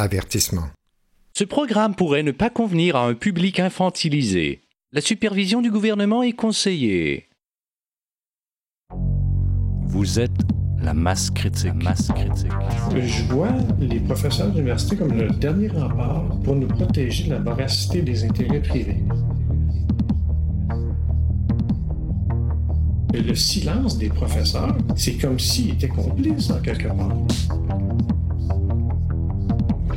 Avertissement. Ce programme pourrait ne pas convenir à un public infantilisé. La supervision du gouvernement est conseillée. Vous êtes la masse critique. masse critique. Je vois les professeurs d'université comme le dernier rempart pour nous protéger de la voracité des intérêts privés. Et le silence des professeurs, c'est comme s'ils étaient complices en quelque part.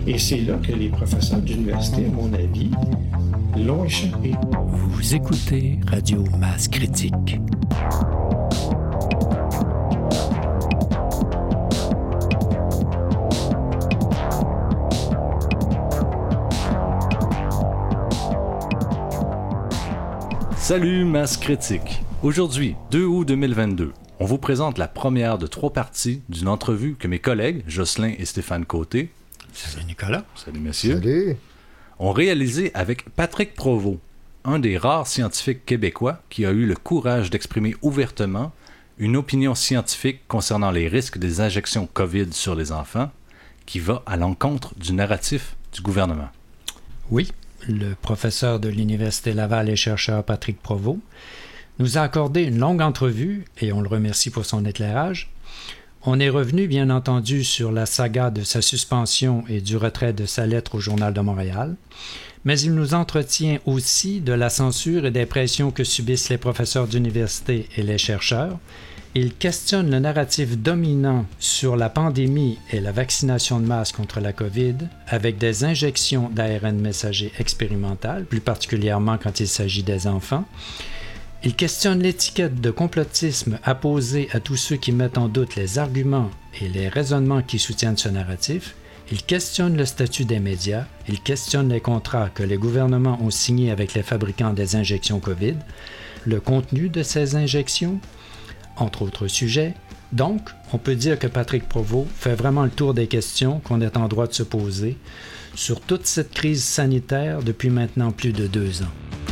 Et c'est là que les professeurs d'université, à mon avis, l'ont échappé. Vous écoutez Radio Masse Critique. Salut Masse Critique. Aujourd'hui, 2 août 2022, on vous présente la première de trois parties d'une entrevue que mes collègues, Jocelyn et Stéphane Côté, Salut Nicolas. salut messieurs, Salut. ont réalisé avec Patrick Provost, un des rares scientifiques québécois qui a eu le courage d'exprimer ouvertement une opinion scientifique concernant les risques des injections COVID sur les enfants, qui va à l'encontre du narratif du gouvernement. Oui, le professeur de l'Université Laval et chercheur Patrick Provost nous a accordé une longue entrevue et on le remercie pour son éclairage. On est revenu, bien entendu, sur la saga de sa suspension et du retrait de sa lettre au Journal de Montréal, mais il nous entretient aussi de la censure et des pressions que subissent les professeurs d'université et les chercheurs. Il questionne le narratif dominant sur la pandémie et la vaccination de masse contre la COVID avec des injections d'ARN messager expérimentales, plus particulièrement quand il s'agit des enfants. Il questionne l'étiquette de complotisme apposée à tous ceux qui mettent en doute les arguments et les raisonnements qui soutiennent ce narratif. Il questionne le statut des médias. Il questionne les contrats que les gouvernements ont signés avec les fabricants des injections COVID, le contenu de ces injections, entre autres sujets. Donc, on peut dire que Patrick Provost fait vraiment le tour des questions qu'on est en droit de se poser sur toute cette crise sanitaire depuis maintenant plus de deux ans.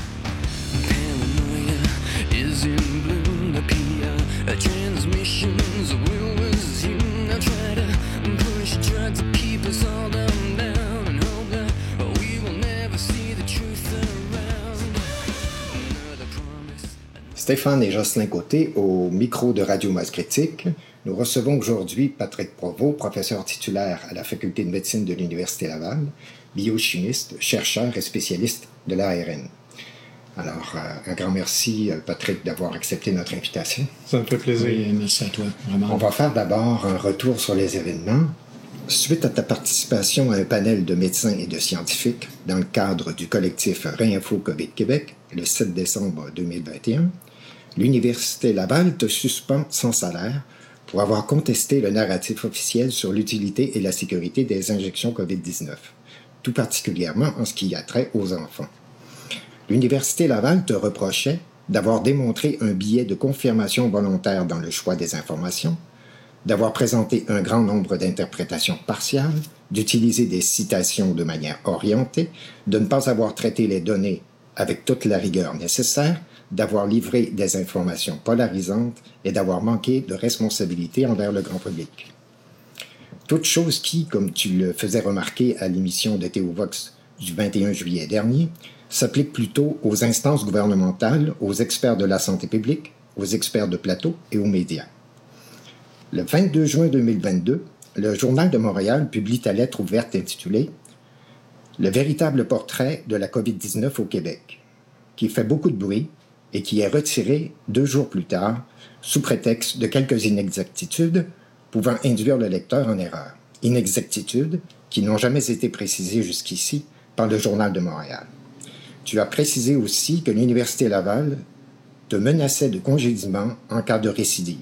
Stéphane et Jocelyn Côté au micro de Radio Masse Critique. Nous recevons aujourd'hui Patrick Provost, professeur titulaire à la Faculté de médecine de l'Université Laval, biochimiste, chercheur et spécialiste de l'ARN. Alors, euh, un grand merci, euh, Patrick, d'avoir accepté notre invitation. Ça me fait plaisir. Oui, merci à toi, vraiment. On va faire d'abord un retour sur les événements. Suite à ta participation à un panel de médecins et de scientifiques dans le cadre du collectif Réinfo COVID Québec le 7 décembre 2021, l'Université Laval te suspend sans salaire pour avoir contesté le narratif officiel sur l'utilité et la sécurité des injections COVID-19, tout particulièrement en ce qui a trait aux enfants. L'Université Laval te reprochait d'avoir démontré un biais de confirmation volontaire dans le choix des informations, d'avoir présenté un grand nombre d'interprétations partiales, d'utiliser des citations de manière orientée, de ne pas avoir traité les données avec toute la rigueur nécessaire, d'avoir livré des informations polarisantes et d'avoir manqué de responsabilité envers le grand public. Toutes choses qui, comme tu le faisais remarquer à l'émission de Théovox du 21 juillet dernier, s'appliquent plutôt aux instances gouvernementales, aux experts de la santé publique, aux experts de plateau et aux médias. Le 22 juin 2022, le Journal de Montréal publie ta lettre ouverte intitulée Le véritable portrait de la COVID-19 au Québec, qui fait beaucoup de bruit et qui est retiré deux jours plus tard sous prétexte de quelques inexactitudes pouvant induire le lecteur en erreur. Inexactitudes qui n'ont jamais été précisées jusqu'ici par le Journal de Montréal. Tu as précisé aussi que l'Université Laval te menaçait de congédiement en cas de récidive.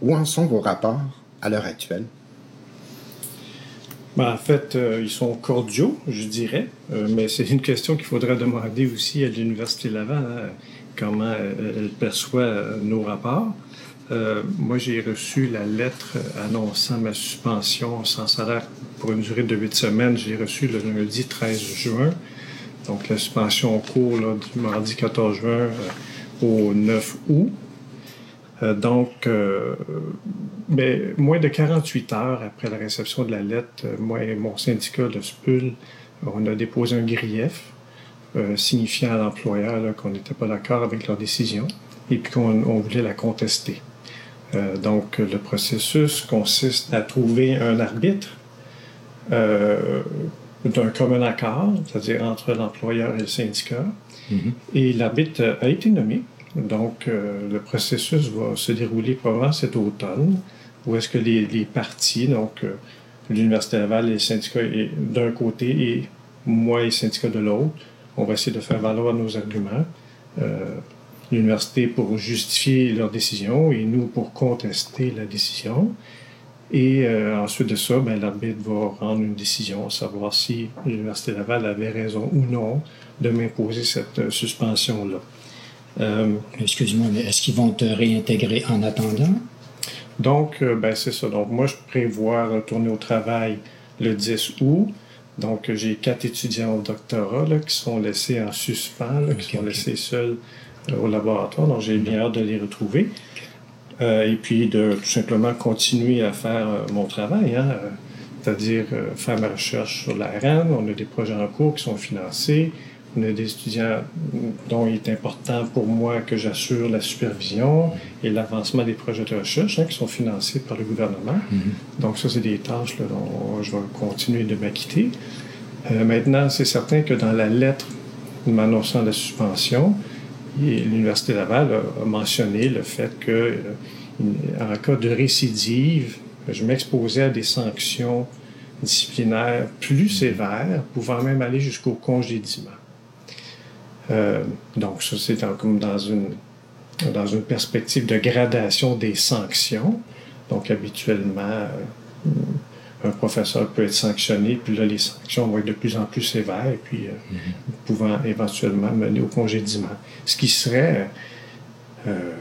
Où en sont vos rapports à l'heure actuelle? Ben, en fait, euh, ils sont cordiaux, je dirais, Euh, mais c'est une question qu'il faudrait demander aussi à l'Université Laval, hein, comment elle, elle perçoit euh, nos rapports. Euh, moi, j'ai reçu la lettre annonçant ma suspension sans salaire pour une durée de huit semaines. J'ai reçu le lundi 13 juin. Donc, la suspension en cours là, du mardi 14 juin euh, au 9 août. Euh, donc, euh, moins de 48 heures après la réception de la lettre, moi et mon syndicat de SPUL, on a déposé un grief signifiant à l'employeur qu'on n'était pas d'accord avec leur décision et puis qu'on on voulait la contester. Donc, le processus consiste à trouver un arbitre d'un commun accord, c'est-à-dire entre l'employeur et le syndicat. Et l'arbitre a été nommé. Donc, euh, le processus va se dérouler probablement cet automne, où est-ce que les, les partis, donc euh, l'Université Laval et le syndicat d'un côté et moi et le syndicat de l'autre, on va essayer de faire valoir nos arguments. Euh, L'université pour justifier leur décision et nous pour contester la décision. Et euh, ensuite de ça, ben, l'arbitre va rendre une décision, savoir si l'Université Laval avait raison ou non de m'imposer cette euh, suspension-là. Euh, Excuse-moi, mais est-ce qu'ils vont te réintégrer en attendant? donc, euh, ben, c'est ça. Donc, moi, je prévois retourner au travail le 10 août. Donc, j'ai quatre étudiants au doctorat là, qui sont laissés en suspens, là, qui sont laissés seuls au laboratoire. Donc, j'ai bien hâte de les retrouver. Euh, et puis, de tout simplement continuer à faire euh, mon travail, hein, c'est-à-dire euh, faire ma recherche sur la RAN. On a des projets en cours qui sont financés. On a des étudiants dont il est important pour moi que j'assure la supervision et l'avancement des projets de recherche hein, qui sont financés par le gouvernement. Donc ça, c'est des tâches là, dont je vais continuer de m'acquitter. Euh, maintenant, c'est certain que dans la lettre m'annonçant la suspension, l'Université Laval a, mentionné le fait que, euh, en cas de récidive, je m'exposais à des sanctions disciplinaires plus sévères, pouvant même aller jusqu'au congédiement. Euh, donc, ça, c'est comme dans une, dans une perspective de gradation des sanctions. Donc, habituellement, euh, un professeur peut être sanctionné, puis là, les sanctions vont être de plus en plus sévères, et puis euh, pouvant éventuellement mener au congédiement. Ce qui serait euh,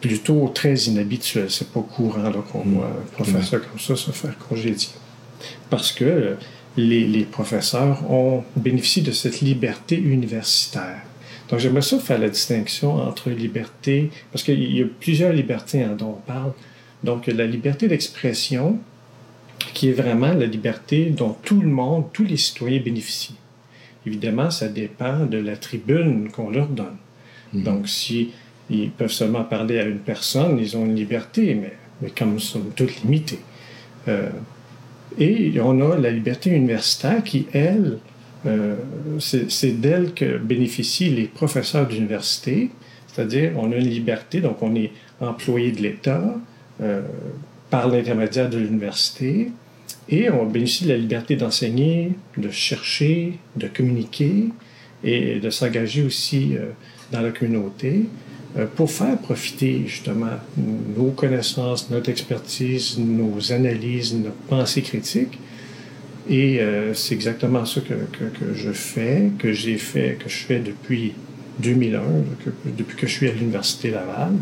plutôt très inhabituel. C'est pas courant qu'on voit un professeur comme ça se faire congédier. Parce que euh, les, les professeurs ont bénéficié de cette liberté universitaire. Donc, j'aimerais ça faire la distinction entre liberté, parce qu'il y a plusieurs libertés hein, dont on parle. Donc, la liberté d'expression, qui est vraiment la liberté dont tout le monde, tous les citoyens bénéficient. Évidemment, ça dépend de la tribune qu'on leur donne. Donc, si ils peuvent seulement parler à une personne, ils ont une liberté, mais, mais comme nous sommes toutes limitées. Euh, et on a la liberté universitaire qui, elle, euh, c'est c'est d'elle que bénéficient les professeurs d'université, c'est-à-dire on a une liberté, donc on est employé de l'État euh, par l'intermédiaire de l'université, et on bénéficie de la liberté d'enseigner, de chercher, de communiquer et de s'engager aussi euh, dans la communauté euh, pour faire profiter justement nos connaissances, notre expertise, nos analyses, notre pensée critique. Et euh, c'est exactement ça que, que, je fais, que j'ai fait, que je fais depuis 2001, que- depuis que je suis à l'Université Laval,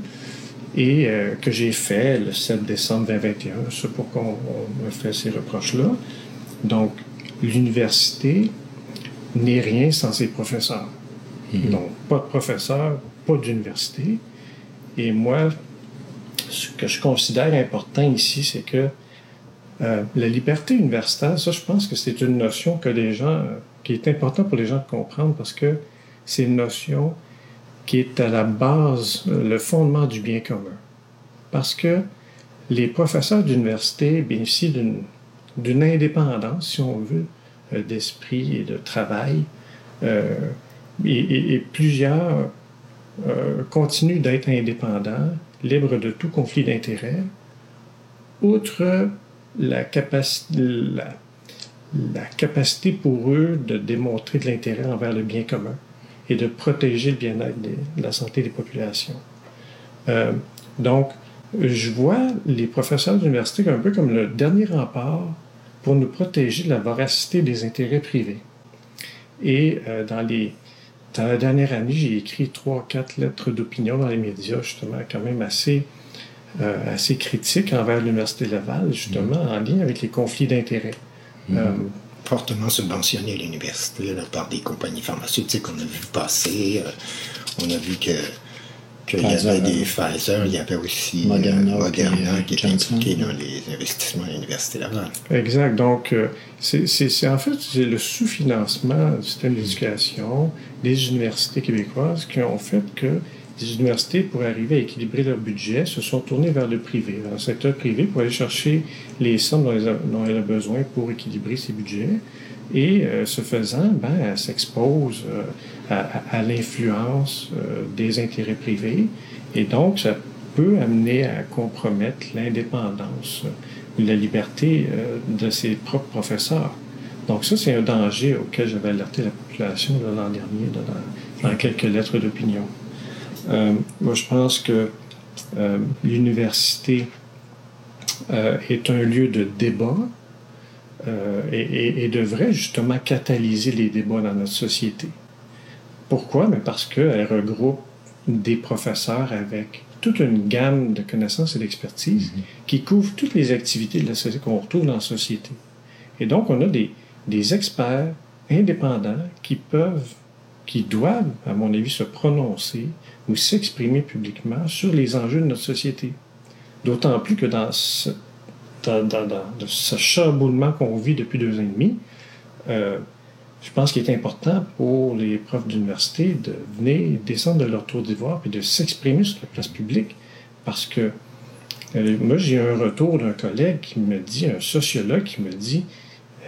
et euh, que j'ai fait le 7 décembre 2021. C'est pourquoi on, on me fait ces reproches-là. Donc, l'université n'est rien sans ses professeurs. Donc, pas de professeur, pas d'université. Et moi, ce que je considère important ici, c'est que euh, la liberté universitaire, ça, je pense que c'est une notion que les gens, qui est important pour les gens de comprendre parce que c'est une notion qui est à la base, euh, le fondement du bien commun. Parce que les professeurs d'université bénéficient d'une, indépendance, si on veut, euh, d'esprit et de travail. Euh, et, et- et plusieurs euh, continuent d'être indépendants, libres de tout conflit d'intérêts, outre la, capaci- la, la capacité pour eux de démontrer de l'intérêt envers le bien commun et de protéger le bien-être de la santé des populations. Euh, donc, je vois les professeurs d'université un peu comme le dernier rempart pour nous protéger de la voracité des intérêts privés. Et euh, dans, les, dans la dernière année, j'ai écrit trois, quatre lettres d'opinion dans les médias, justement, quand même assez, euh, assez critiques envers l'Université Laval, justement, en lien avec les conflits d'intérêts. Euh, fortement subventionné l'université là, par des compagnies pharmaceutiques. On a vu passer, euh, on a vu que Qu'il y avait des Pfizer, il y avait aussi euh, Moderna, qui était impliqué dans les investissements à l'Université Laval. Exact. Donc, euh, c'est c'est- c'est- en fait c'est le sous-financement du système d'éducation des universités québécoises qui ont fait que les universités, pour arriver à équilibrer leur budget, se sont tournées vers le privé, vers le secteur privé, pour aller chercher les sommes dont, elle a besoin pour équilibrer ses budgets. Et euh, ce faisant, ben, elle s'expose euh, à, l'influence euh, des intérêts privés. Et donc, ça peut amener à compromettre l'indépendance euh, ou la liberté de ses propres professeurs. Donc ça, c'est un danger auquel j'avais alerté la population l'an dernier dans quelques lettres d'opinion. Euh, moi, je pense que euh, l'université euh, est un lieu de débat et, et- et devrait justement catalyser les débats dans notre société. Pourquoi? Mais parce qu'elle regroupe des professeurs avec toute une gamme de connaissances et d'expertise qui couvrent toutes les activités de la société qu'on retrouve dans la société. Et donc, on a des, des experts indépendants qui peuvent, qui doivent, à mon avis, se prononcer ou s'exprimer publiquement sur les enjeux de notre société. D'autant plus que dans ce, dans, qu'on vit depuis deux ans et demi, euh, je pense qu'il est important pour les profs d'université de venir descendre de leur tour d'ivoire et de s'exprimer sur la place publique parce que euh, moi, j'ai un retour d'un collègue qui me dit, un sociologue qui me dit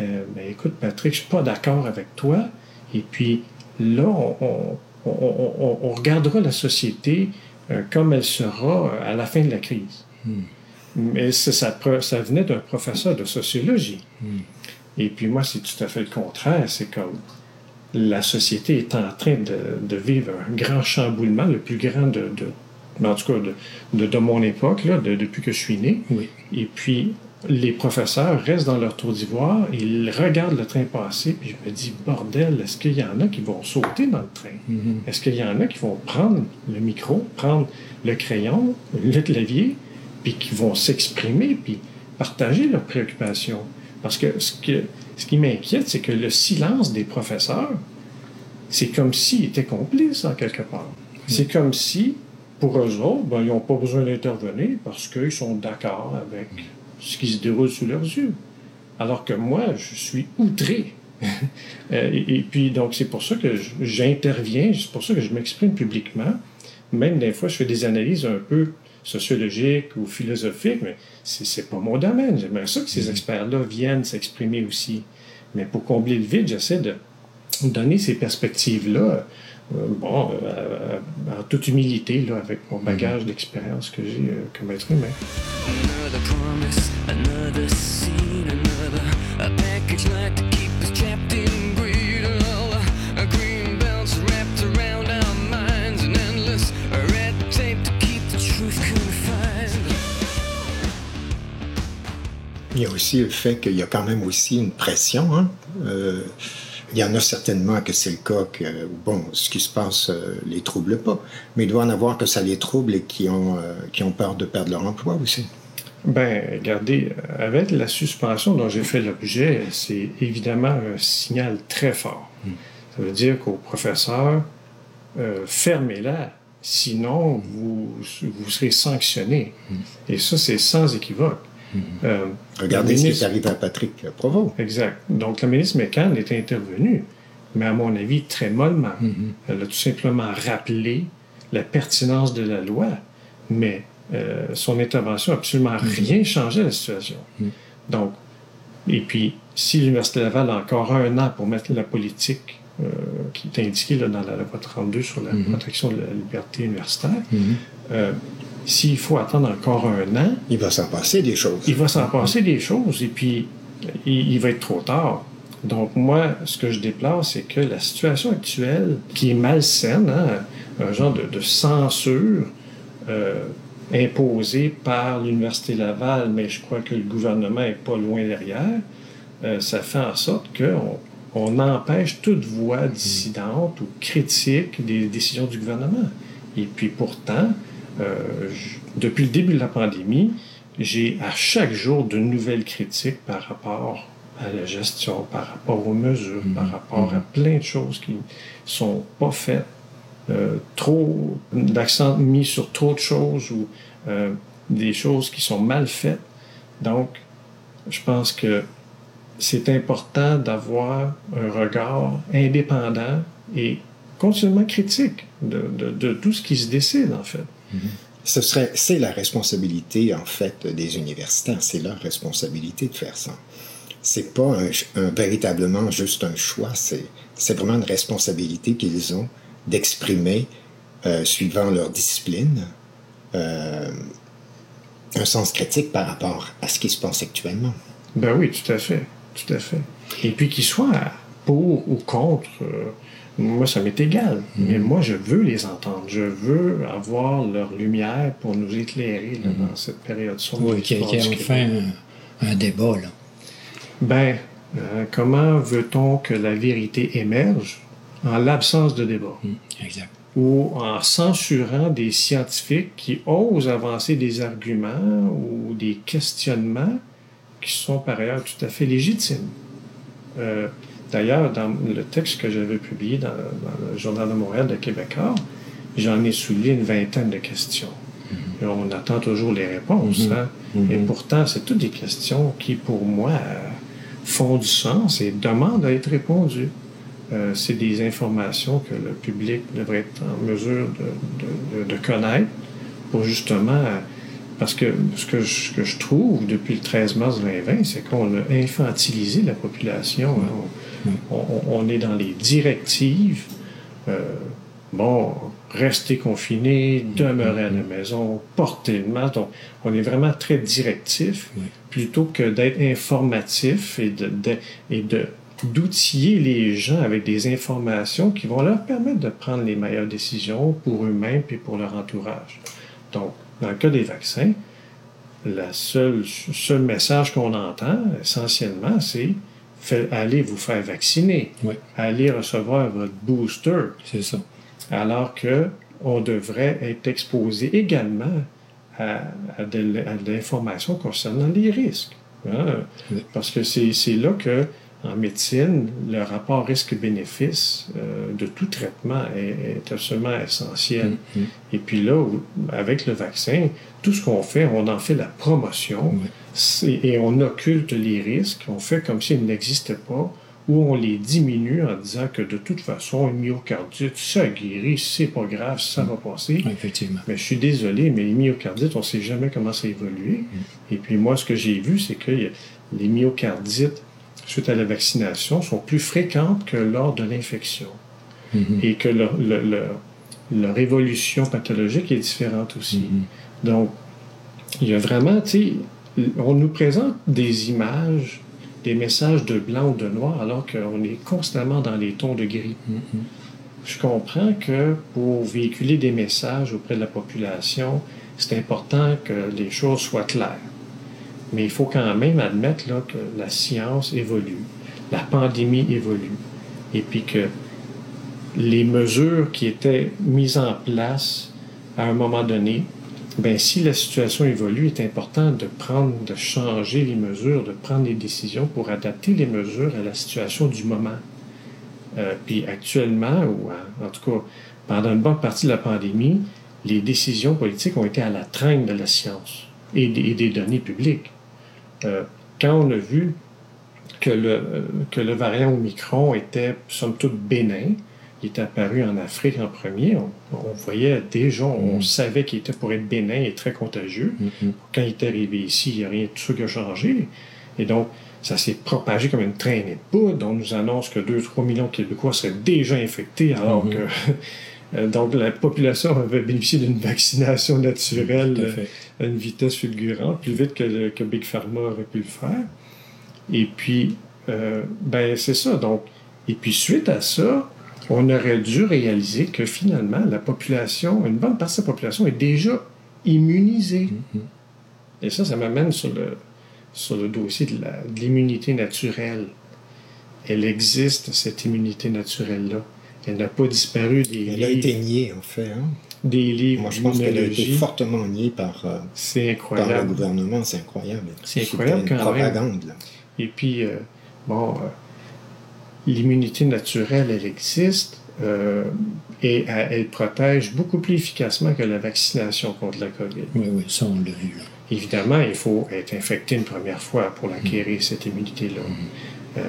euh, Ben, écoute, Patrick, je suis pas d'accord avec toi. Et puis là, on, on- on- on- on regardera la société euh, comme elle sera euh, à la fin de la crise. Mais ça, ça, venait d'un professeur de sociologie. Et puis moi, c'est tout à fait le contraire. C'est comme la société est en train de, de vivre un grand chamboulement, le plus grand de, de- en tout cas de, de, de mon époque, là, de- depuis que je suis né. Oui. Et puis, les professeurs restent dans leur tour d'ivoire, ils regardent le train passer, puis je me dis, bordel, est-ce qu'il y en a qui vont sauter dans le train? Est-ce qu'il y en a qui vont prendre le micro, prendre le crayon, le clavier, puis qui vont s'exprimer, puis partager leurs préoccupations? Parce que ce, que, ce qui m'inquiète, c'est que le silence des professeurs, c'est comme s'ils étaient complices en quelque part. C'est comme si, pour eux autres, ben, ils n'ont pas besoin d'intervenir parce qu'ils sont d'accord avec ce qui se déroule sous leurs yeux. Alors que moi, je suis outré. Euh, et, et puis, donc, c'est pour ça que j'interviens, c'est pour ça que je m'exprime publiquement. Même des fois, je fais des analyses un peu sociologiques ou philosophiques, mais c'est pas mon domaine. J'aimerais ça que ces experts-là viennent s'exprimer aussi. Mais pour combler le vide, j'essaie de donner ces perspectives-là, bon, euh, en toute humilité, là, avec mon bagage d'expérience que j'ai euh, comme être humain. Another promise, another scene, another a package like to keep us trapped in greed. All the green belts wrapped around our minds, and endless red tape to keep the truth confined. Il y a aussi le fait qu'il y a quand même aussi une pression. hein. Euh, il y en a certainement que c'est le cas que, bon, ce qui se passe euh, les trouble pas, mais il doit en avoir que ça les trouble et qui ont, euh, qui ont peur de perdre leur emploi aussi. Ben, regardez, avec la suspension dont j'ai fait l'objet, c'est évidemment un signal très fort. Ça veut dire qu'aux professeurs, euh, fermez-la, sinon vous, vous serez sanctionné. Et ça, c'est sans équivoque. Euh, Regardez ce qui est arrivé à Patrick Provost. Exact. Donc, la ministre McCann est intervenue, mais à mon avis, très mollement. Elle a tout simplement rappelé la pertinence de la loi, mais euh, son intervention n'a absolument rien changé à la situation. Donc, et puis, si l'Université Laval a encore un an pour mettre la politique euh, qui est indiquée là, dans la loi 32 sur la protection de la liberté universitaire, s'il faut attendre encore un an, Il va s'en passer des choses. il va s'en passer des choses et puis il, il va être trop tard. Donc moi, ce que je déplore, c'est que la situation actuelle, qui est malsaine, hein, un genre de, de censure euh, imposée par l'Université Laval, mais je crois que le gouvernement est pas loin derrière, euh, ça fait en sorte qu'on on empêche toute voix dissidente ou critique des décisions du gouvernement. Et puis pourtant, je- depuis le début de la pandémie, j'ai à chaque jour de nouvelles critiques par rapport à la gestion, par rapport aux mesures, par rapport à plein de choses qui sont pas faites euh, trop d'accent mis sur trop de choses ou euh, des choses qui sont mal faites. Donc, je pense que c'est important d'avoir un regard indépendant et continuellement critique de, de- de tout ce qui se décide, en fait. Ce serait, c'est la responsabilité, en fait, des universitaires. C'est leur responsabilité de faire ça. C'est pas un, véritablement juste un choix. C'est, c'est vraiment une responsabilité qu'ils ont d'exprimer, euh, suivant leur discipline, euh, un sens critique par rapport à ce qui se passe actuellement. Ben oui, tout à fait. Tout à fait. Et puis qu'ils soient pour ou contre, euh, moi, ça m'est égal. Mais moi, je veux les entendre. Je veux avoir leur lumière pour nous éclairer là, dans cette période sombre. Oui, qu'il y ait enfin un, un débat, là. Ben, euh, comment veut-on que la vérité émerge? En l'absence de débat? Exact. ou en censurant des scientifiques qui osent avancer des arguments ou des questionnements qui sont par ailleurs tout à fait légitimes. Euh, D'ailleurs, dans le texte que j'avais publié dans, dans le Journal de Montréal de Québécois, j'en ai soulevé une vingtaine de questions. Et on attend toujours les réponses. hein. Et pourtant, c'est toutes des questions qui, pour moi, euh, font du sens et demandent à être répondues. Euh, c'est des informations que le public devrait être en mesure de, de- de- de connaître pour justement. euh, Parce que ce que, je, ce que je trouve depuis le 13 mars 2020, c'est qu'on a infantilisé la population. hein. On, est dans les directives. euh, bon, rester confiné, demeurer à la maison, porter le masque. Donc, on est vraiment très directif plutôt que d'être informatif et de, de- et de d'outiller les gens avec des informations qui vont leur permettre de prendre les meilleures décisions pour eux-mêmes et pour leur entourage. Donc, dans le cas des vaccins, seule, seul message qu'on entend, essentiellement, c'est fait- allez vous faire vacciner, Oui, allez recevoir votre booster, c'est ça. alors que on devrait être exposé également à, à de, à l'information concernant les risques. hein. Oui. Parce que c'est là que, en médecine, le rapport risque-bénéfice euh, de tout traitement est, est absolument essentiel. Mm, Et puis là, avec le vaccin, tout ce qu'on fait, on en fait la promotion Oui. Et on occulte les risques, on fait comme s'ils n'existaient pas, ou on les diminue en disant que de toute façon, une myocardite, ça guérit, c'est pas grave, ça va passer. Effectivement. Mais je suis désolé, mais les myocardites, on ne sait jamais comment ça évolue. Et puis moi, ce que j'ai vu, c'est que les myocardites, suite à la vaccination, sont plus fréquentes que lors de l'infection. Mhm. Et que leur, évolution pathologique est différente aussi. Donc, il y a vraiment, tu sais, on nous présente des images, des messages de blanc ou de noir, alors qu'on est constamment dans les tons de gris. Je comprends que pour véhiculer des messages auprès de la population, c'est important que les choses soient claires. Mais il faut quand même admettre là, que la science évolue, la pandémie évolue, et puis que les mesures qui étaient mises en place à un moment donné, ben, si la situation évolue, il est important de prendre, de changer les mesures, de prendre les décisions pour adapter les mesures à la situation du moment. Euh, puis actuellement, ou en, tout cas pendant une bonne partie de la pandémie, les décisions politiques ont été à la traîne de la science et des, et des données publiques. Euh, quand on a vu que le, euh, que le variant Omicron était, somme toute, bénin, il est apparu en Afrique en premier, on, on voyait déjà, on savait qu'il était pour être bénin et très contagieux. Quand il est arrivé ici, il n'y a rien de tout ça qui a changé. Et donc, ça s'est propagé comme une traînée de poudre. On nous annonce que 2-3 millions de Québécois seraient déjà infectés, alors que euh, donc la population avait bénéficié d'une vaccination naturelle euh, à une vitesse fulgurante, plus vite que, le- que Big Pharma aurait pu le faire. Et puis, euh, ben c'est ça. Donc, et puis suite à ça, on aurait dû réaliser que finalement, la population, une bonne partie de la population est déjà immunisée. Et ça, ça m'amène sur le, sur le dossier de l'immunité naturelle. Elle existe, cette immunité naturelle-là. Elle n'a pas disparu des Elle a été niée, en fait. hein. des livres Moi, je pense qu'elle a été fortement niée par, euh, C'est par le gouvernement. C'est incroyable. C'est incroyable une quand même. propagande, là. Et puis, euh, bon, euh, l'immunité naturelle, elle existe. Euh, et elle, protège beaucoup plus efficacement que la vaccination contre la COVID. Oui, oui, ça, on l'a vu, là. Évidemment, il faut être infecté une première fois pour acquérir cette immunité-là. Euh,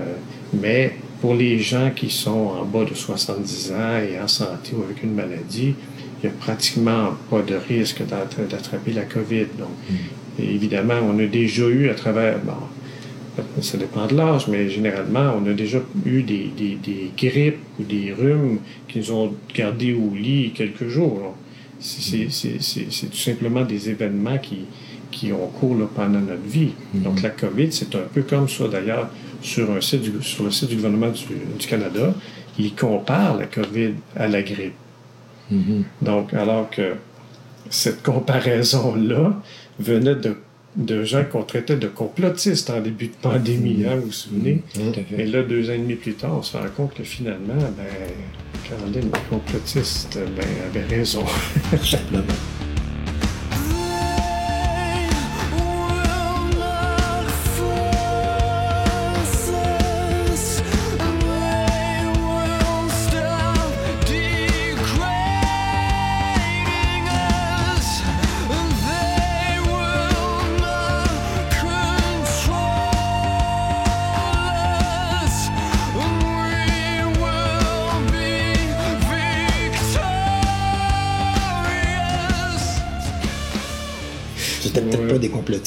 mais pour les gens qui sont en bas de 70 ans et en santé ou avec une maladie, il n'y a pratiquement pas de risque d'attra- d'attraper la COVID. Donc, et évidemment, on a déjà eu à travers, bon, ça dépend de l'âge, mais généralement, on a déjà eu des, des, des grippes ou des rhumes qui nous ont gardés au lit quelques jours. là. C'est- tout simplement des événements qui, qui ont cours là, pendant notre vie. Donc, la COVID, c'est un peu comme ça, d'ailleurs, sur, un site du- sur le site du gouvernement du, du Canada, ils comparent la COVID à la grippe. Donc, alors que cette comparaison-là venait de, de gens qu'on traitait de complotistes en début de pandémie, hein, vous vous souvenez? Et là, deux ans et demi plus tard, on se rend compte que finalement, ben, Caroline, les complotistes, ben, avait raison. Simplement.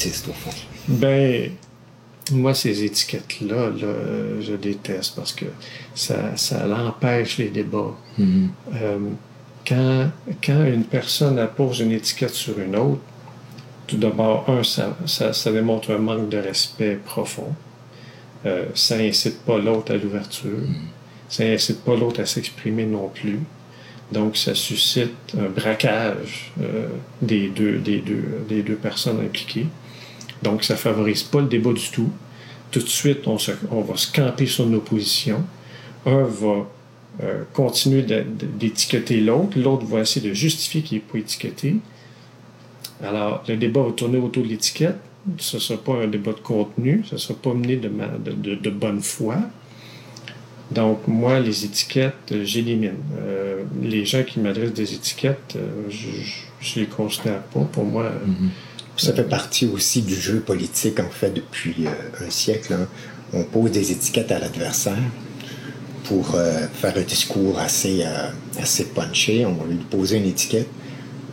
complotistes, au fond. Ben, moi, ces étiquettes-là, là, je déteste parce que ça, ça l'empêche les débats. Euh, quand, quand une personne appose une étiquette sur une autre, tout d'abord, un, ça, ça, ça démontre un manque de respect profond. Euh, ça incite pas l'autre à l'ouverture. Ça incite pas l'autre à s'exprimer non plus. Donc, ça suscite un braquage euh, des, deux, des, deux, des deux personnes impliquées. Donc, ça favorise pas le débat du tout. Tout de suite, on, va se camper sur nos positions. Un va euh, continuer d'étiqueter l'autre. L'autre va essayer de justifier qu'il n'est pas étiqueté. Alors, le débat va tourner autour de l'étiquette. Ce ne sera pas un débat de contenu. Ce ne sera pas mené de, bonne foi. Donc, moi, les étiquettes, euh, j'élimine. Euh, les gens qui m'adressent des étiquettes, je ne les considère pas. Pour moi, euh, Ça fait partie aussi du jeu politique, en fait, depuis euh, un siècle. hein. On pose des étiquettes à l'adversaire pour euh, faire un discours assez, euh, assez punché. On va lui poser une étiquette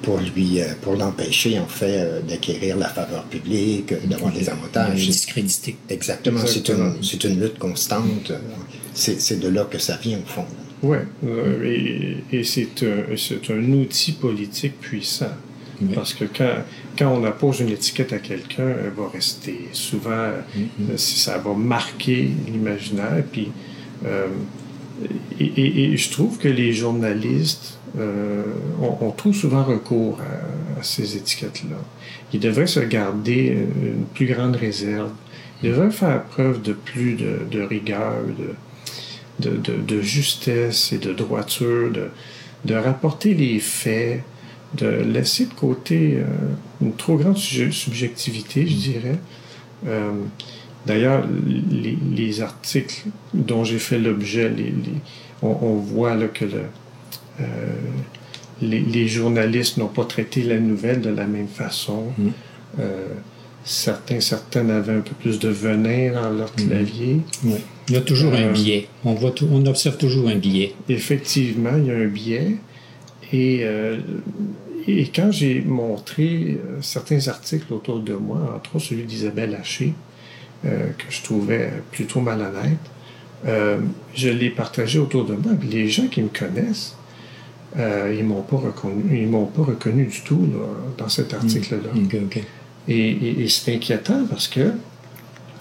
pour lui euh, pour l'empêcher, en fait, euh, d'acquérir la faveur publique, d'avoir des avantages. discrédité. Exactement, c'est une, c'est une lutte constante. C'est c'est de là que ça vient, au fond. Oui, et, et c'est un, c'est un outil politique puissant. Parce que quand, quand on appose une étiquette à quelqu'un, elle va rester souvent, si ça va marquer l'imaginaire. Puis, euh, et, et- et je trouve que les journalistes euh, ont, ont trop souvent recours à, à ces étiquettes-là. Ils devraient se garder une plus grande réserve. Ils devraient faire preuve de plus de, de rigueur, de, de, de, de justesse et de droiture, de, de rapporter les faits, de laisser de côté euh, une trop grande subjectivité, je dirais. Euh, D'ailleurs, les, les articles dont j'ai fait l'objet, les, les- on, on voit là, que le, euh, les, journalistes n'ont pas traité la nouvelle de la même façon. Mm. Certains, certaines avaient un peu plus de venin dans leur clavier. Oui. Il y a toujours un biais. On, voit tout- on observe toujours un biais. Effectivement, il y a un biais. Et, euh, et quand j'ai montré euh, certains articles autour de moi, entre autres celui d'Isabelle Haché, euh, que je trouvais plutôt malhonnête, euh, je l'ai partagé autour de moi. Puis les gens qui me connaissent, ils m'ont pas reconnu, ils m'ont pas reconnu du tout là, dans cet article-là. Ok, ok. Et, et- et c'est inquiétant parce que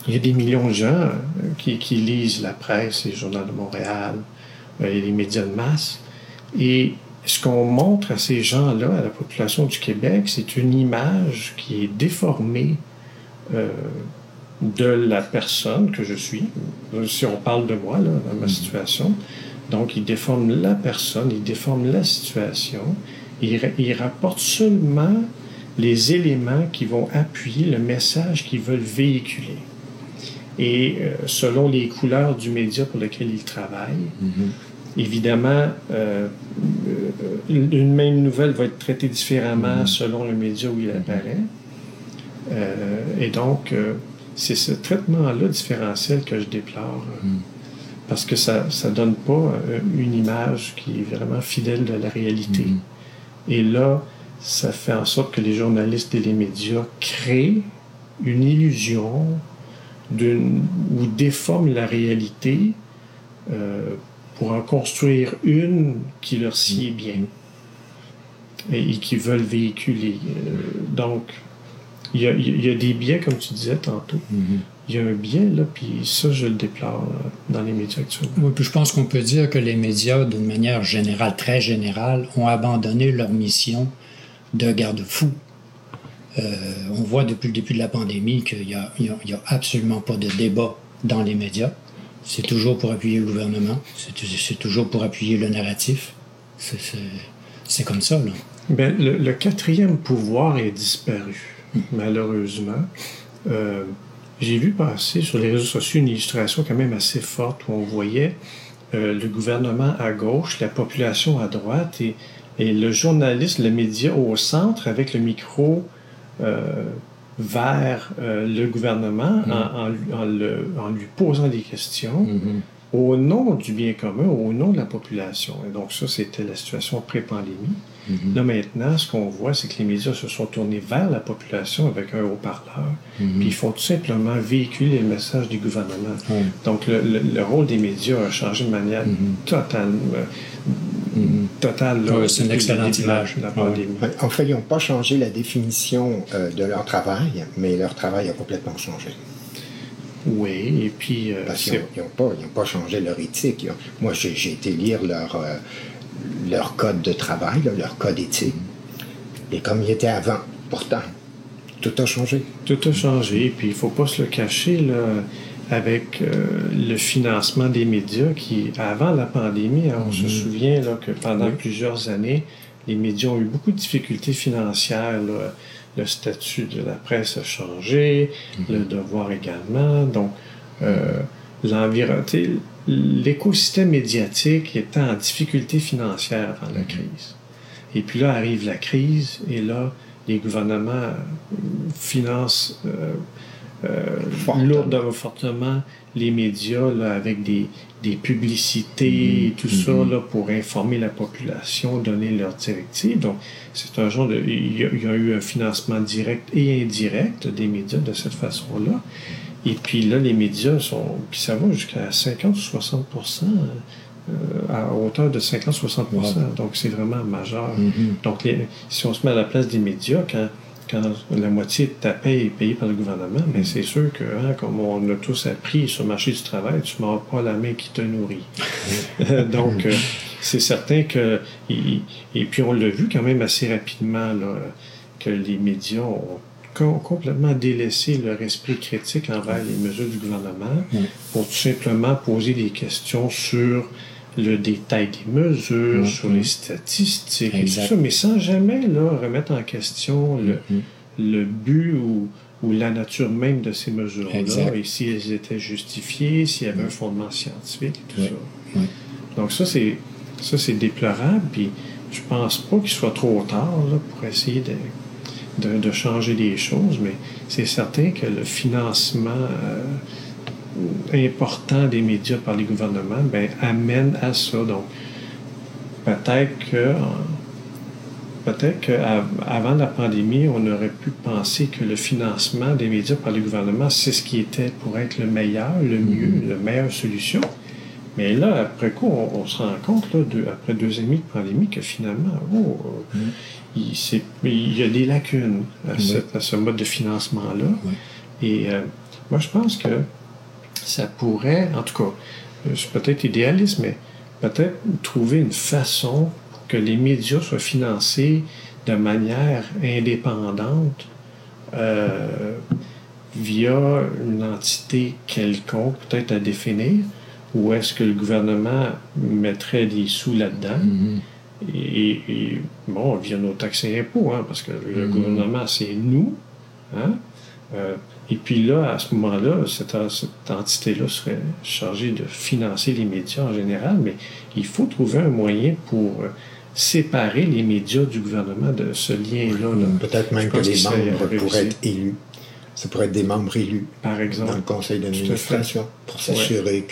il y a des millions de gens qui, qui lisent la presse, les journaux de Montréal et les médias de masse. Et ce qu'on montre à ces gens-là, à la population du Québec, c'est une image qui est déformée euh, de la personne que je suis. Si on parle de moi, là, dans ma situation. Donc, ils déforment la personne, ils déforment la situation. Ils, ra- ils rapportent seulement les éléments qui vont appuyer le message qu'ils veulent véhiculer. Et euh, selon les couleurs du média pour lequel ils travaillent, évidemment, euh, une une même nouvelle va être traitée différemment selon le média où il apparaît. Euh, et donc, euh, c'est ce traitement-là différentiel que je déplore. euh, Parce que ça ne donne pas euh, une image qui est vraiment fidèle de la réalité. Et là, ça fait en sorte que les journalistes et les médias créent une illusion d'une- ou déforment la réalité euh, pour en construire une qui leur sied bien et, et qui veulent véhiculer. Euh, donc, il y, a, il y a des biais, comme tu disais tantôt. Il y a un biais, là, puis ça, je le déplore euh, dans les médias actuels. Oui, puis je pense qu'on peut dire que les médias, d'une manière générale, très générale, ont abandonné leur mission de garde-fou. Euh, on voit depuis le début de la pandémie qu'il n'y a absolument pas de débat dans les médias. C'est toujours pour appuyer le gouvernement, c'est toujours pour appuyer le narratif. C'est- comme ça, là. Le, le quatrième pouvoir est disparu, malheureusement. Euh, J'ai vu passer sur les réseaux sociaux une illustration quand même assez forte où on voyait euh, le gouvernement à gauche, la population à droite et, et le journaliste, le média au centre avec le micro euh, vers euh, le gouvernement en, en lui- en le- en lui posant des questions au nom du bien commun, au nom de la population. Et donc ça, c'était la situation pré-pandémie. Là maintenant, ce qu'on voit, c'est que les médias se sont tournés vers la population avec un haut-parleur, puis ils font tout simplement véhiculer le message du gouvernement. Donc le, le- le rôle des médias a changé de manière totale. euh, totale là, Ouais, c'est une excellente image. de la Ouais. pandémie. Ouais, En fait, ils n'ont pas changé la définition euh, de leur travail, mais leur travail a complètement changé. Oui, et puis euh, Parce qu'ils n'ont pas, ils ont pas changé leur éthique. Moi, j'ai j'ai été lire leur, euh, leur code de travail, là, leur code éthique. Et comme il était avant, pourtant, tout a changé. Tout a changé, puis il faut pas se le cacher, là, avec euh, le financement des médias qui, avant la pandémie, hein, on se souvient là, que pendant plusieurs années, les médias ont eu beaucoup de difficultés financières. là. Le statut de la presse a changé, le devoir également. Donc, euh, l'environ- tu sais, l'écosystème médiatique était en difficulté financière avant la crise. Et puis là arrive la crise, et là, les gouvernements euh, financent euh, euh, Fortement. les médias là, avec des, des publicités et tout ça là, pour informer la population, donner leurs directives. Donc, c'est un genre de. Il y, a, il y a eu un financement direct et indirect des médias de cette façon-là. Et puis là, les médias sont. Puis ça va jusqu'à 50 ou 60 euh, à hauteur de 50-60% Donc, c'est vraiment majeur. Donc, les- si on se met à la place des médias, quand, quand la moitié de ta paie est payée par le gouvernement, mais c'est sûr que, hein, comme on a tous appris sur le marché du travail, tu mords pas la main qui te nourrit. Donc, euh, c'est certain que. Et, et puis, on l'a vu quand même assez rapidement, là, que les médias ont complètement délaissé leur esprit critique envers les mesures du gouvernement pour tout simplement poser des questions sur le détail des mesures, sur les statistiques et tout ça, mais sans jamais là, remettre en question le, le but ou, ou la nature même de ces mesures-là, et si elles étaient justifiées, s'il y avait un fondement scientifique et tout Oui. ça. Oui. Donc ça, c'est ça c'est déplorable, puis je pense pas qu'il soit trop tard là, pour essayer de, de, de changer les choses, mais c'est certain que le financement euh, important des médias par les gouvernements ben, amène à ça. Donc, peut-être que peut-être qu'avant la pandémie, on aurait pu penser que le financement des médias par les gouvernements, c'est ce qui était pour être le meilleur, le mieux, la meilleure solution. Mais là, après coup, on, on se rend compte, là, de- après deux ans et demi de pandémie, que finalement, oh, euh, il, y a des lacunes à, cette- à ce mode de financement-là. Et euh, moi, je pense que ça pourrait, en tout cas, euh, c'est peut-être idéaliste, mais peut-être trouver une façon pour que les médias soient financés de manière indépendante euh, via une entité quelconque, peut-être à définir, ou est-ce que le gouvernement mettrait des sous là-dedans? Et, et, bon, via nos taxes et impôts, hein, parce que le gouvernement, c'est nous. Hein? Euh, Et puis là, à ce moment-là, cette, cette entité-là serait chargée de financer les médias en général, mais il faut trouver un moyen pour euh, séparer les médias du gouvernement de ce lien-là. là. Peut-être même que les membres réussi. pourraient être élus. Ça pourrait être des membres élus Par dans exemple. le conseil d'administration pour s'assurer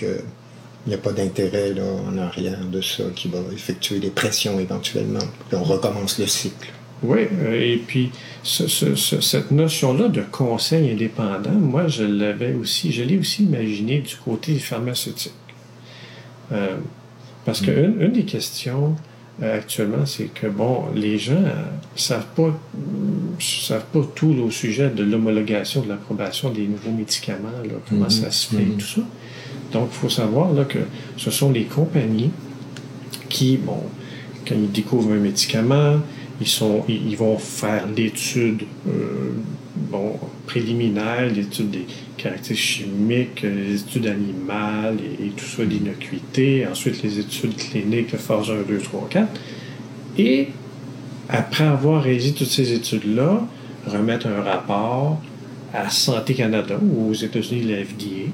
qu'il n'y a pas d'intérêt là, en arrière de ça qui va effectuer des pressions éventuellement. Puis on recommence le cycle. Oui, euh, et puis ce- ce- ce- cette notion-là de conseil indépendant, moi, je l'avais aussi, je l'ai aussi imaginé du côté pharmaceutique. Euh, parce qu'une une des questions euh, actuellement, c'est que, bon, les gens ne savent pas, savent pas tout là, au sujet de l'homologation, de l'approbation des nouveaux médicaments, là, comment Mhm. ça se fait, Mhm. tout ça. Donc, il faut savoir là, que ce sont les compagnies qui, bon, quand ils découvrent un médicament, ils, sont, ils, vont faire l'étude euh, bon, préliminaire, l'étude des caractéristiques chimiques, euh, les études animales et, tout ça, l'innocuité, ensuite les études cliniques, le phase 1, 2, 3, 4. Et après avoir réalisé toutes ces études-là, remettre un rapport à Santé Canada ou aux États-Unis, la FDA.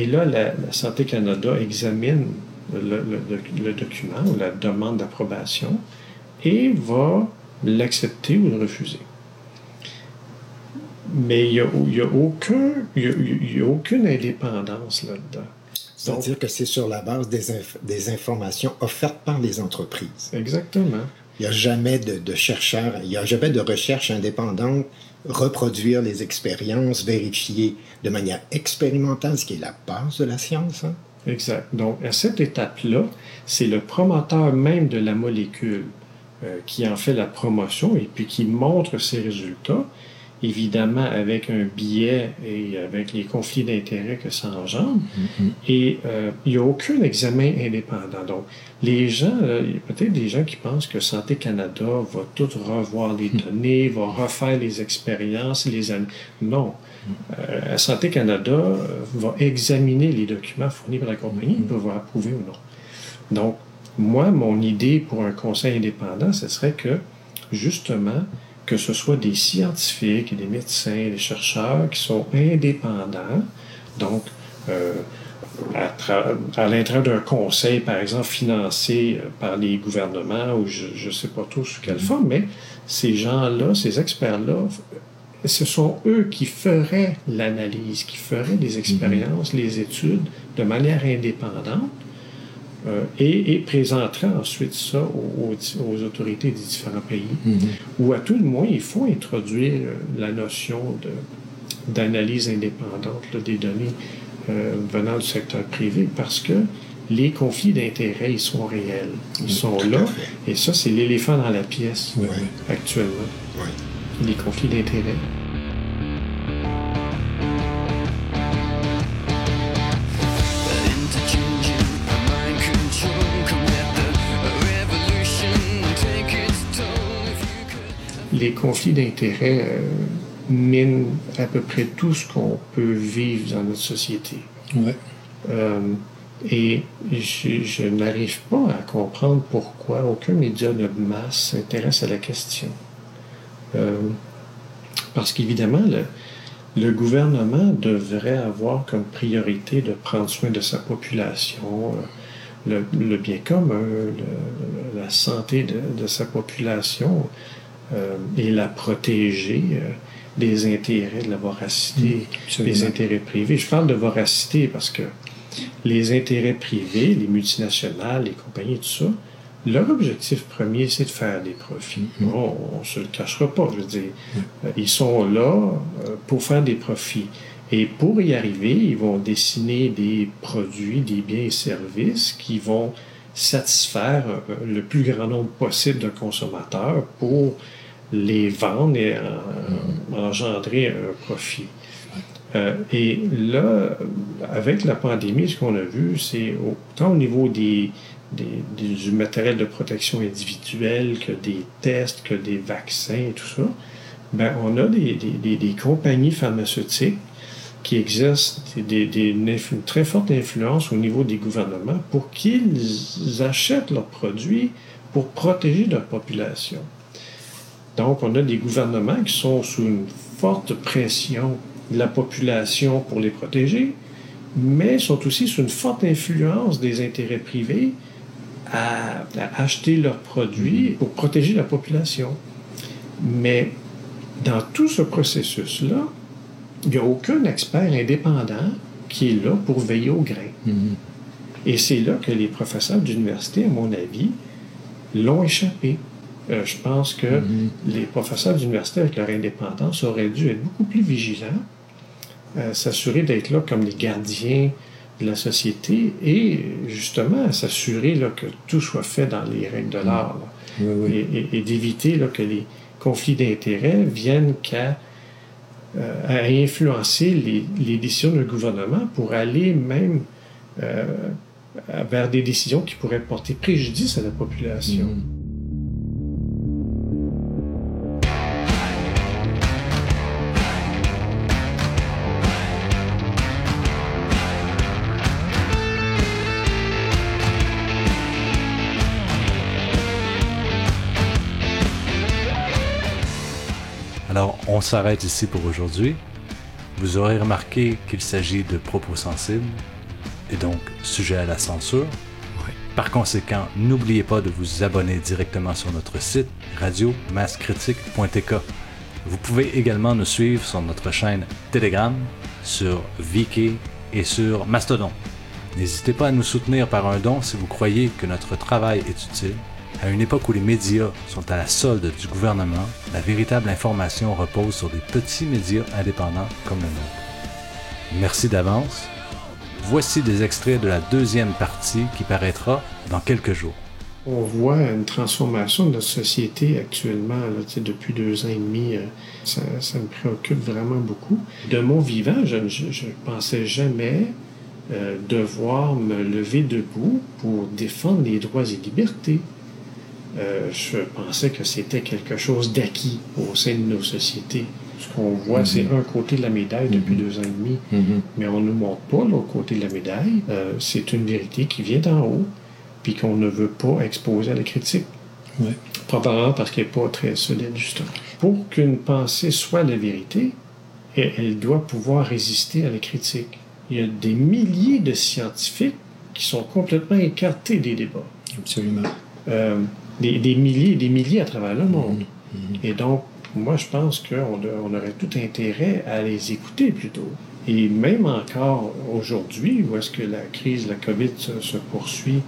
Et là, la, la Santé Canada examine le, le- le- le document ou la demande d'approbation et va l'accepter ou le refuser. Mais il n'y a, y a aucun, il y a- il y a aucune indépendance là-dedans. C'est-à-dire que c'est sur la base des, inf- des informations offertes par les entreprises. Exactement. Il n'y a jamais de, il n'y a jamais de recherche indépendante reproduire les expériences, vérifier de manière expérimentale, ce qui est la base de la science. hein. Exact. Donc, à cette étape-là, c'est le promoteur même de la molécule euh, qui en fait la promotion et puis qui montre ses résultats, évidemment avec un biais et avec les conflits d'intérêts que ça engendre. Et euh, il n'y a aucun examen indépendant. Donc, les gens, euh, peut-être des gens qui pensent que Santé Canada va tout revoir les données, va refaire les expériences, les Non. Euh, Santé Canada va examiner les documents fournis par la compagnie pour voir approuver ou non. Donc, moi, mon idée pour un conseil indépendant, ce serait que, justement, que ce soit des scientifiques, des médecins, des chercheurs qui sont indépendants, donc euh, à, à l'intérieur d'un conseil, par exemple, financé euh, par les gouvernements ou je ne sais pas trop sous quelle forme, mais ces gens-là, ces experts-là, ce sont eux qui feraient l'analyse, qui feraient les expériences, les études de manière indépendante euh, et, et présenteraient ensuite ça aux, autorités des différents pays. Ou à tout le moins, il faut introduire euh, la notion d'analyse indépendante là, des données euh, venant du secteur privé parce que les conflits d'intérêts, ils sont réels. Ils sont tout à là. Et ça, c'est l'éléphant dans la pièce Oui. actuellement. Oui. Les conflits d'intérêts. Les conflits d'intérêts euh, minent à peu près tout ce qu'on peut vivre dans notre société. Ouais. Euh, et je, je n'arrive pas à comprendre pourquoi aucun média de masse s'intéresse à la question. Euh, parce qu'évidemment, le, le gouvernement devrait avoir comme priorité de prendre soin de sa population, le, le bien commun, le- la santé de, de sa population et la protéger euh, des intérêts de la voracité, des absolument. intérêts privés. Je parle de voracité parce que les intérêts privés, les multinationales, les compagnies, tout ça, leur objectif premier, c'est de faire des profits. Bon, on ne se le cachera pas. Je veux dire, euh, ils sont là euh, pour faire des profits. Et pour y arriver, ils vont dessiner des produits, des biens et services qui vont satisfaire euh, le plus grand nombre possible de consommateurs pour les vendre et euh, engendrer un profit. Euh, et là, avec la pandémie, ce qu'on a vu, c'est autant au niveau des, du matériel de protection individuelle que des tests, que des vaccins et tout ça, ben, on a des, des- compagnies pharmaceutiques qui exercent une, une très forte influence au niveau des gouvernements pour qu'ils achètent leurs produits pour protéger leur population. Donc, on a des gouvernements qui sont sous une forte pression de la population pour les protéger, mais sont aussi sous une forte influence des intérêts privés à, à acheter leurs produits pour protéger la population. Mais dans tout ce processus-là, il n'y a aucun expert indépendant qui est là pour veiller au grain. Mhm. Et c'est là que les professeurs d'université, à mon avis, l'ont échappé. Euh, je pense que Mhm. les professeurs d'université, avec leur indépendance, auraient dû être beaucoup plus vigilants, euh, s'assurer d'être là comme les gardiens de la société et justement s'assurer que tout soit fait dans les règles de l'art. là Oui, oui. et, et- et d'éviter que les conflits d'intérêts viennent qu'à euh, influencer les, les décisions du gouvernement pour aller même euh, vers des décisions qui pourraient porter préjudice à la population. Mhm. On s'arrête ici pour aujourd'hui. Vous aurez remarqué qu'il s'agit de propos sensibles et donc sujets à la censure. Par conséquent, n'oubliez pas de vous abonner directement sur notre site radiomasscritique.tk. Vous pouvez également nous suivre sur notre chaîne Telegram, sur Viki et sur Mastodon. N'hésitez pas à nous soutenir par un don si vous croyez que notre travail est utile. À une époque où les médias sont à la solde du gouvernement, la véritable information repose sur des petits médias indépendants comme le nôtre. Merci d'avance. Voici des extraits de la deuxième partie qui paraîtra dans quelques jours. On voit une transformation de notre société actuellement, depuis deux ans et demi. euh, ça, ça me préoccupe vraiment beaucoup. De mon vivant, je ne pensais jamais euh, devoir me lever debout pour défendre les droits et libertés. Euh, je pensais que c'était quelque chose d'acquis au sein de nos sociétés. Ce qu'on voit, c'est un côté de la médaille depuis deux ans et demi, Mhm. mais on ne nous montre pas l'autre côté de la médaille. Euh, c'est une vérité qui vient d'en haut, puis qu'on ne veut pas exposer à la critique. Ouais. Probablement parce qu'elle n'est pas très solide, justement. Pour qu'une pensée soit la vérité, elle, elle doit pouvoir résister à la critique. Il y a des milliers de scientifiques qui sont complètement écartés des débats. Absolument. Euh, des, des milliers et des milliers à travers le monde. Mhm. Et donc, moi, je pense qu'on on aurait tout intérêt à les écouter plutôt. Et même encore aujourd'hui, où est-ce que la crise la COVID se, se poursuit,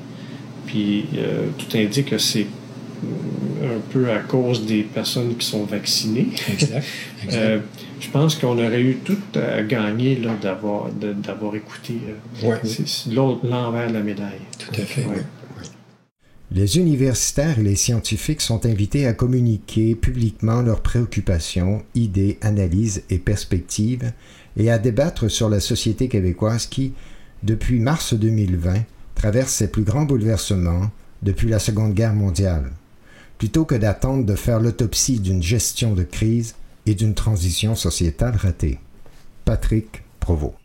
puis euh, tout indique que c'est euh, un peu à cause des personnes qui sont vaccinées. Exact. exact. Euh, je pense qu'on aurait eu tout à gagner là, d'avoir, de- d'avoir écouté euh, Ouais. c'est- c'est l'autre, l'envers de la médaille. Tout à fait. Ouais. Les universitaires et les scientifiques sont invités à communiquer publiquement leurs préoccupations, idées, analyses et perspectives et à débattre sur la société québécoise qui, depuis mars 2020, traverse ses plus grands bouleversements depuis la Seconde Guerre mondiale, plutôt que d'attendre de faire l'autopsie d'une gestion de crise et d'une transition sociétale ratée. Patrick Provost.